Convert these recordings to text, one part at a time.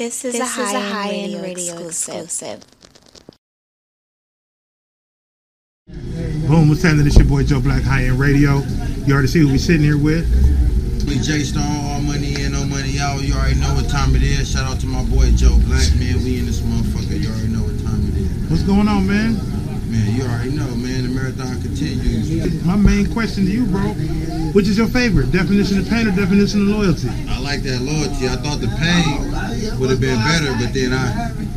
This is This a is a high-end high-end radio, radio exclusive. Boom, what's happening? It's your boy Joe Black, High End Radio. You already see who we sitting here with. We J Stone, all money in, no money out. You already know what time it is. Shout out to my boy Joe Black, man. We in this motherfucker. You already know what time it is. What's going on, man? Man, you already know, man. The marathon continues. My main question to you, bro, which is your favorite? Definition of pain or definition of loyalty? I like that loyalty. I thought the pain would have been better, but then I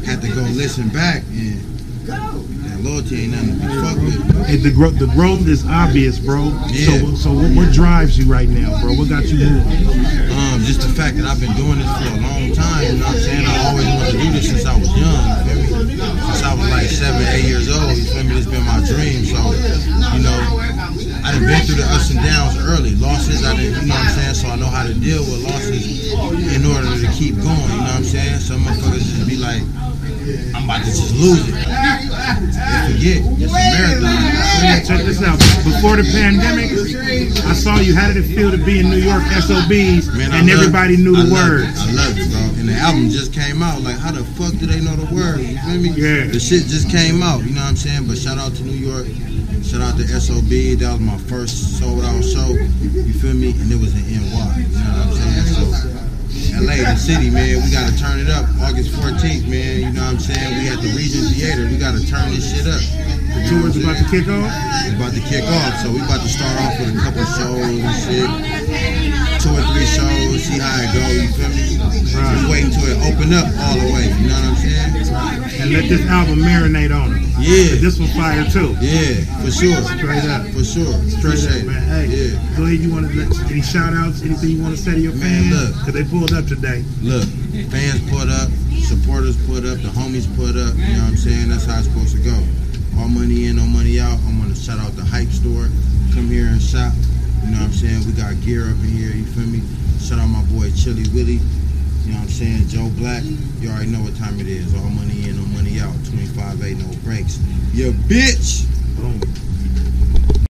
had to go listen back and that loyalty ain't nothing to be fucked with. Hey, the, gro- the growth is obvious, bro. Yeah. So, so what, what drives you right now, bro? What got you moving? Um, just the fact that I've been doing this for a long time, years old. You feel me? It's been my dream. So, you know, I done been through the ups and downs early. Losses, I done, you know what I'm saying? So I know how to deal with losses in order to keep going. You know what I'm saying? Some motherfuckers just be like, I'm about to just lose it. Forget, it's a marathon. Yeah, check this out. Before the pandemic, I saw you. How did it feel to be in New York SOBs Man, I and love everybody knew I the love words? It. I love it, bro. And the album just came out. Like, how the fuck do they know the words? You feel me? Yeah. The shit just came out. You know what I'm saying? But shout out to New York. Shout out to SOB. That was my first sold out show. City, man, we gotta turn it up. August 14th, man, you know what I'm saying? We at the Regent Theater, we gotta turn this shit up. The tour's about to kick off. We're about to kick off, so we about to start off with a couple shows and shit. Two or three shows, see how it go, you feel me? Right. Just wait until it open up all the way, you know let this album marinate on it. Yeah. This was fire too. Yeah, for sure. Straight up. For sure. Straight up, man. Hey, Yeah. go ahead. You want to let any shout outs, anything you want to say to your Man, fans? look. Because they pulled up today. Look, fans put up, supporters put up, the homies put up, you know what I'm saying? That's how it's supposed to go. All money in, no money out. I'm gonna shout out the hype store. Come here and shop. You know what I'm saying? We got gear up in here, you feel me? Shout out my boy Chili Willie. You know what I'm saying? Joe Black. You already know what time it is. All money in, no money out. 25 8, no breaks. You bitch! Boom.